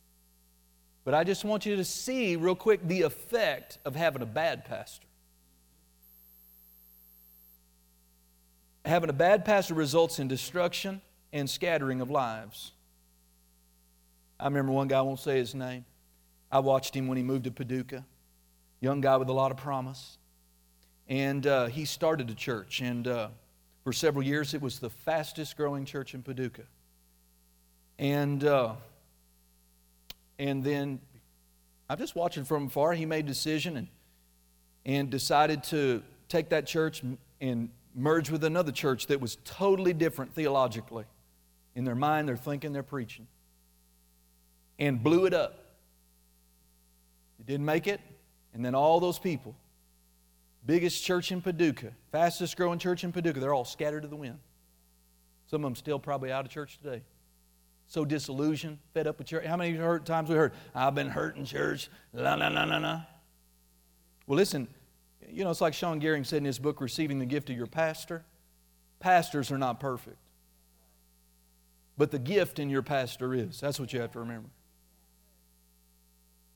[SPEAKER 1] But I just want you to see, real quick, the effect of having a bad pastor. Having a bad pastor results in destruction and scattering of lives. I remember one guy, I won't say his name. I watched him when he moved to Paducah. Young guy with a lot of promise. And uh, he started a church. And uh, for several years, it was the fastest growing church in Paducah. And, uh, and then I'm just watching from afar. He made a decision and, and decided to take that church and merged with another church that was totally different theologically. In their mind, they're thinking they're preaching. And blew it up. It didn't make it. And then all those people, biggest church in Paducah, fastest growing church in Paducah, they're all scattered to the wind. Some of them still probably out of church today. So disillusioned, fed up with church. How many times we heard, I've been hurt in church, la la la la la. Well, listen, you know, it's like Sean Gehring said in his book, Receiving the Gift of Your Pastor. Pastors are not perfect. But the gift in your pastor is. That's what you have to remember.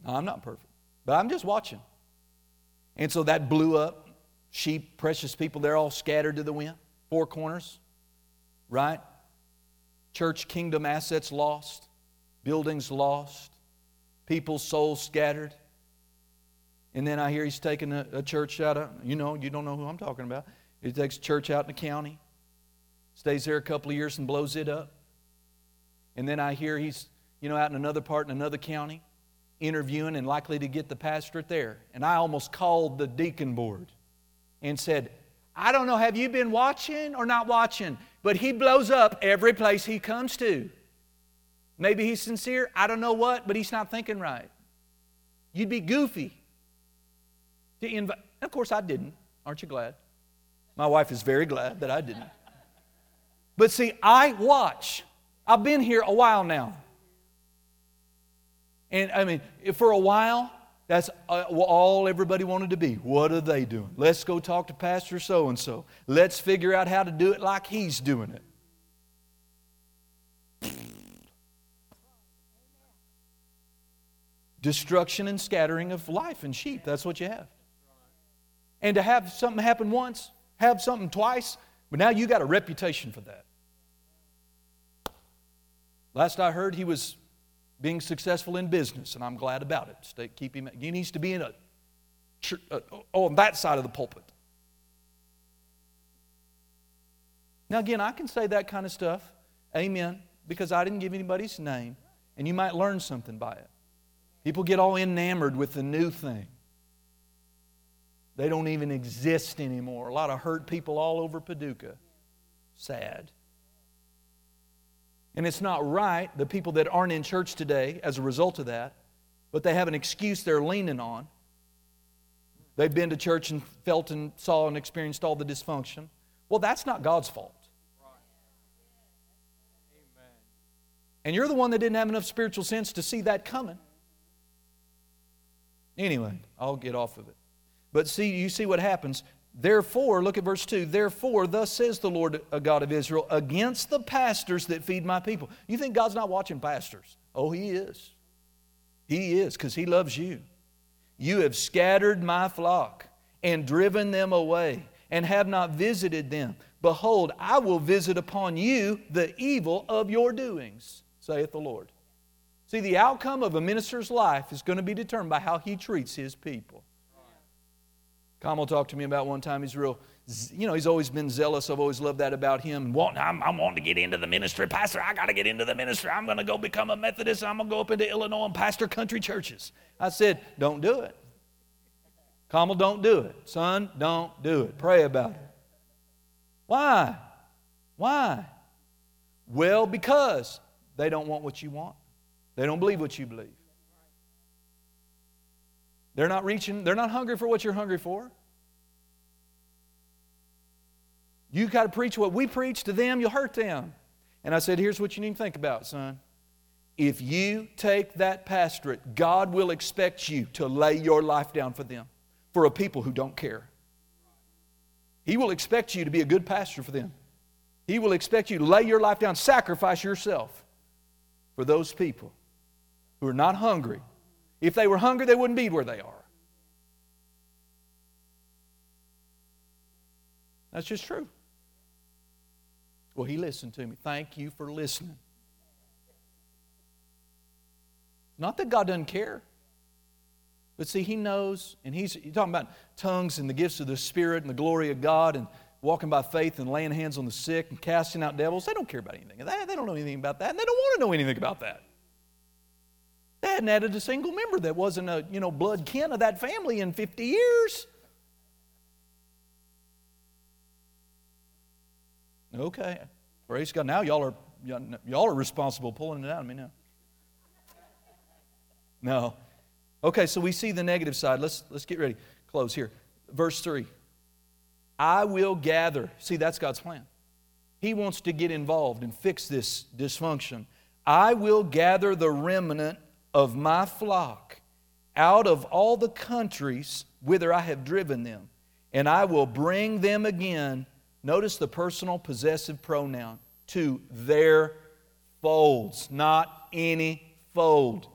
[SPEAKER 1] Now, I'm not perfect, but I'm just watching. And so that blew up. Sheep, precious people, they're all scattered to the wind. Four corners, right? Church kingdom assets lost, buildings lost, people's souls scattered. And then I hear he's taking a, a church out of, you know, you don't know who I'm talking about. He takes a church out in the county, stays there a couple of years and blows it up. And then I hear he's, you know, out in another part in another county, interviewing and likely to get the pastorate there. And I almost called the deacon board and said, I don't know, have you been watching or not watching? But he blows up every place he comes to. Maybe he's sincere. I don't know what, but he's not thinking right. You'd be goofy to invite. Of course, I didn't. Aren't you glad? My wife is very glad that I didn't. But see, I watch. I've been here a while now. And I mean, for a while, that's uh, all everybody wanted to be. What are they doing? Let's go talk to Pastor so and so. Let's figure out how to do it like he's doing it. Destruction and scattering of life and sheep. That's what you have. And to have something happen once, have something twice, but now you got a reputation for that. Last I heard, he was being successful in business, and I'm glad about it. Stay, keep him, he needs to be in a, uh, on that side of the pulpit. Now, again, I can say that kind of stuff, amen, because I didn't give anybody's name, and you might learn something by it. People get all enamored with the new thing. They don't even exist anymore. A lot of hurt people all over Paducah. Sad. And it's not right, the people that aren't in church today, as a result of that, but they have an excuse they're leaning on. They've been to church and felt and saw and experienced all the dysfunction. Well, that's not God's fault. And you're the one that didn't have enough spiritual sense to see that coming. Anyway, I'll get off of it. But see, you see what happens. Therefore, look at verse 2. Therefore, thus says the Lord uh, God of Israel, against the pastors that feed my people. You think God's not watching pastors? Oh, He is. He is, because He loves you. You have scattered my flock and driven them away and have not visited them. Behold, I will visit upon you the evil of your doings, saith the Lord. See, the outcome of a minister's life is going to be determined by how he treats his people. Kamal talked to me about one time. He's real, you know, he's always been zealous. I've always loved that about him. I'm, I'm wanting to get into the ministry. Pastor, I got to get into the ministry. I'm going to go become a Methodist. I'm going to go up into Illinois and pastor country churches. I said, don't do it. Kamal, don't do it. Son, don't do it. Pray about it. Why? Why? Well, because they don't want what you want. They don't believe what you believe. They're not reaching, they're not hungry for what you're hungry for. You've got to preach what we preach to them, you'll hurt them. And I said, here's what you need to think about, son. If you take that pastorate, God will expect you to lay your life down for them, for a people who don't care. He will expect you to be a good pastor for them. He will expect you to lay your life down, sacrifice yourself for those people who are not hungry if they were hungry, they wouldn't be where they are. That's just true. Well, he listened to me. Thank you for listening. Not that God doesn't care. But see, he knows, and he's you're talking about tongues and the gifts of the Spirit and the glory of God and walking by faith and laying hands on the sick and casting out devils. They don't care about anything that. They don't know anything about that, and they don't want to know anything about that. They hadn't added a single member that wasn't a you know blood kin of that family in 50 years. Okay, praise God. Now y'all are y'all are responsible pulling it out of me now. No. Okay, so we see the negative side. Let's let's get ready. Close here. Verse 3. I will gather. See, that's God's plan. He wants to get involved and fix this dysfunction. I will gather the remnant of my flock out of all the countries whither I have driven them, and I will bring them again. Notice the personal possessive pronoun to their folds, not any fold,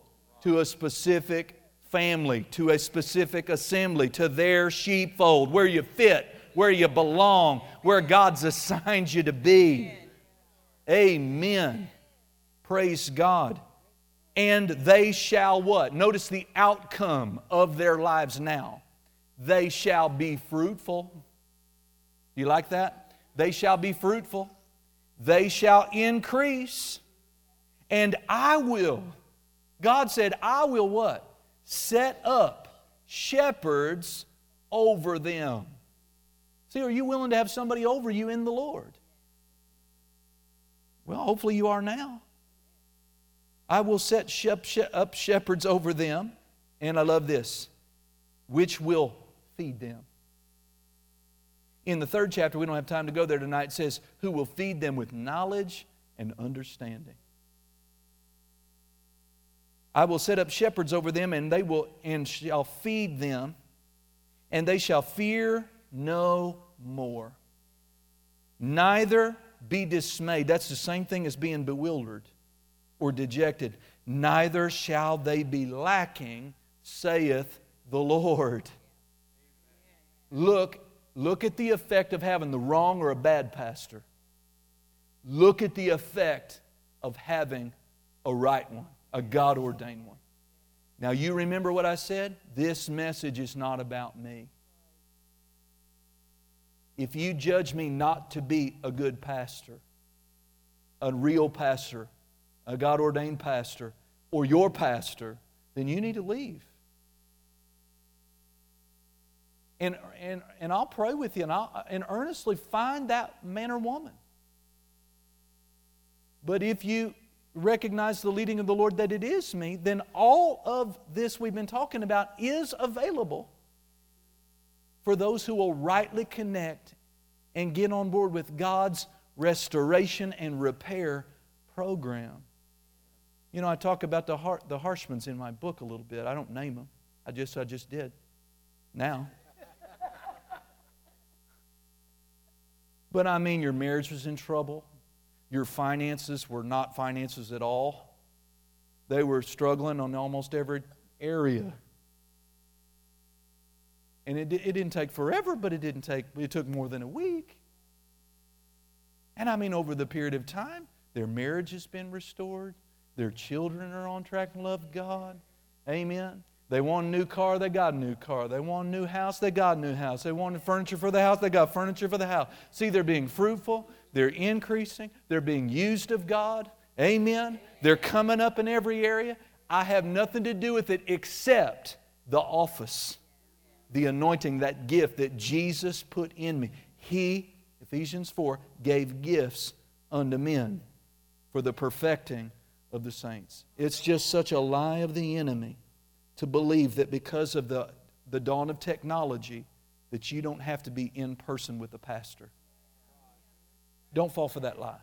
[SPEAKER 1] to a specific family, to a specific assembly, to their sheepfold, where you fit, where you belong, where God's assigned you to be. Amen. Praise God and they shall what? Notice the outcome of their lives now. They shall be fruitful. You like that? They shall be fruitful. They shall increase. And I will. God said, I will what? Set up shepherds over them. See, are you willing to have somebody over you in the Lord? Well, hopefully you are now. I will set up shepherds over them, and I love this, which will feed them. In the third chapter, we don't have time to go there tonight, it says, Who will feed them with knowledge and understanding. I will set up shepherds over them, and they will and shall feed them, and they shall fear no more. Neither be dismayed. That's the same thing as being bewildered or dejected. Neither shall they be lacking, saith the Lord. Look, look at the effect of having the wrong or a bad pastor. Look at the effect of having a right one a God ordained one. Now, you remember what I said? This message is not about me. If you judge me not to be a good pastor, a real pastor, a God ordained pastor, or your pastor, then you need to leave. And, and, and I'll pray with you and, I'll, and earnestly find that man or woman. But if you recognize the leading of the Lord that it is me, then all of this we've been talking about is available for those who will rightly connect and get on board with God's restoration and repair program. You know, I talk about the, har- the Harshmans in my book a little bit. I don't name them. I just, I just did. Now. but I mean, your marriage was in trouble. Your finances were not finances at all. They were struggling on almost every area. And it, it didn't take forever, but it didn't take, it took more than a week. And I mean, over the period of time, their marriage has been restored. Their children are on track and love God. Amen. They want a new car, they got a new car. They want a new house, they got a new house. They wanted furniture for the house, they got furniture for the house. See, they're being fruitful, they're increasing, they're being used of God. Amen. They're coming up in every area. I have nothing to do with it except the office, the anointing, that gift that Jesus put in me. He, Ephesians 4, gave gifts unto men for the perfecting of the saints. It's just such a lie of the enemy to believe that because of the, the dawn of technology that you don't have to be in person with the pastor. Don't fall for that lie.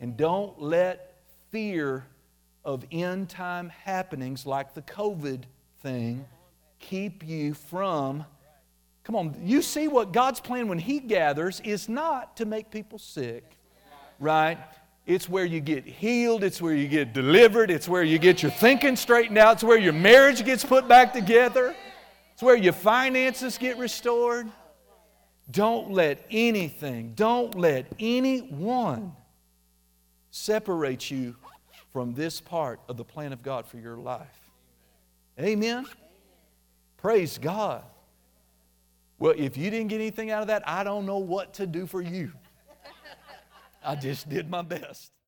[SPEAKER 1] And don't let fear of end time happenings like the COVID thing keep you from. Come on, you see what God's plan when He gathers is not to make people sick, right? It's where you get healed. It's where you get delivered. It's where you get your thinking straightened out. It's where your marriage gets put back together. It's where your finances get restored. Don't let anything, don't let anyone separate you from this part of the plan of God for your life. Amen? Praise God. Well, if you didn't get anything out of that, I don't know what to do for you. I just did my best.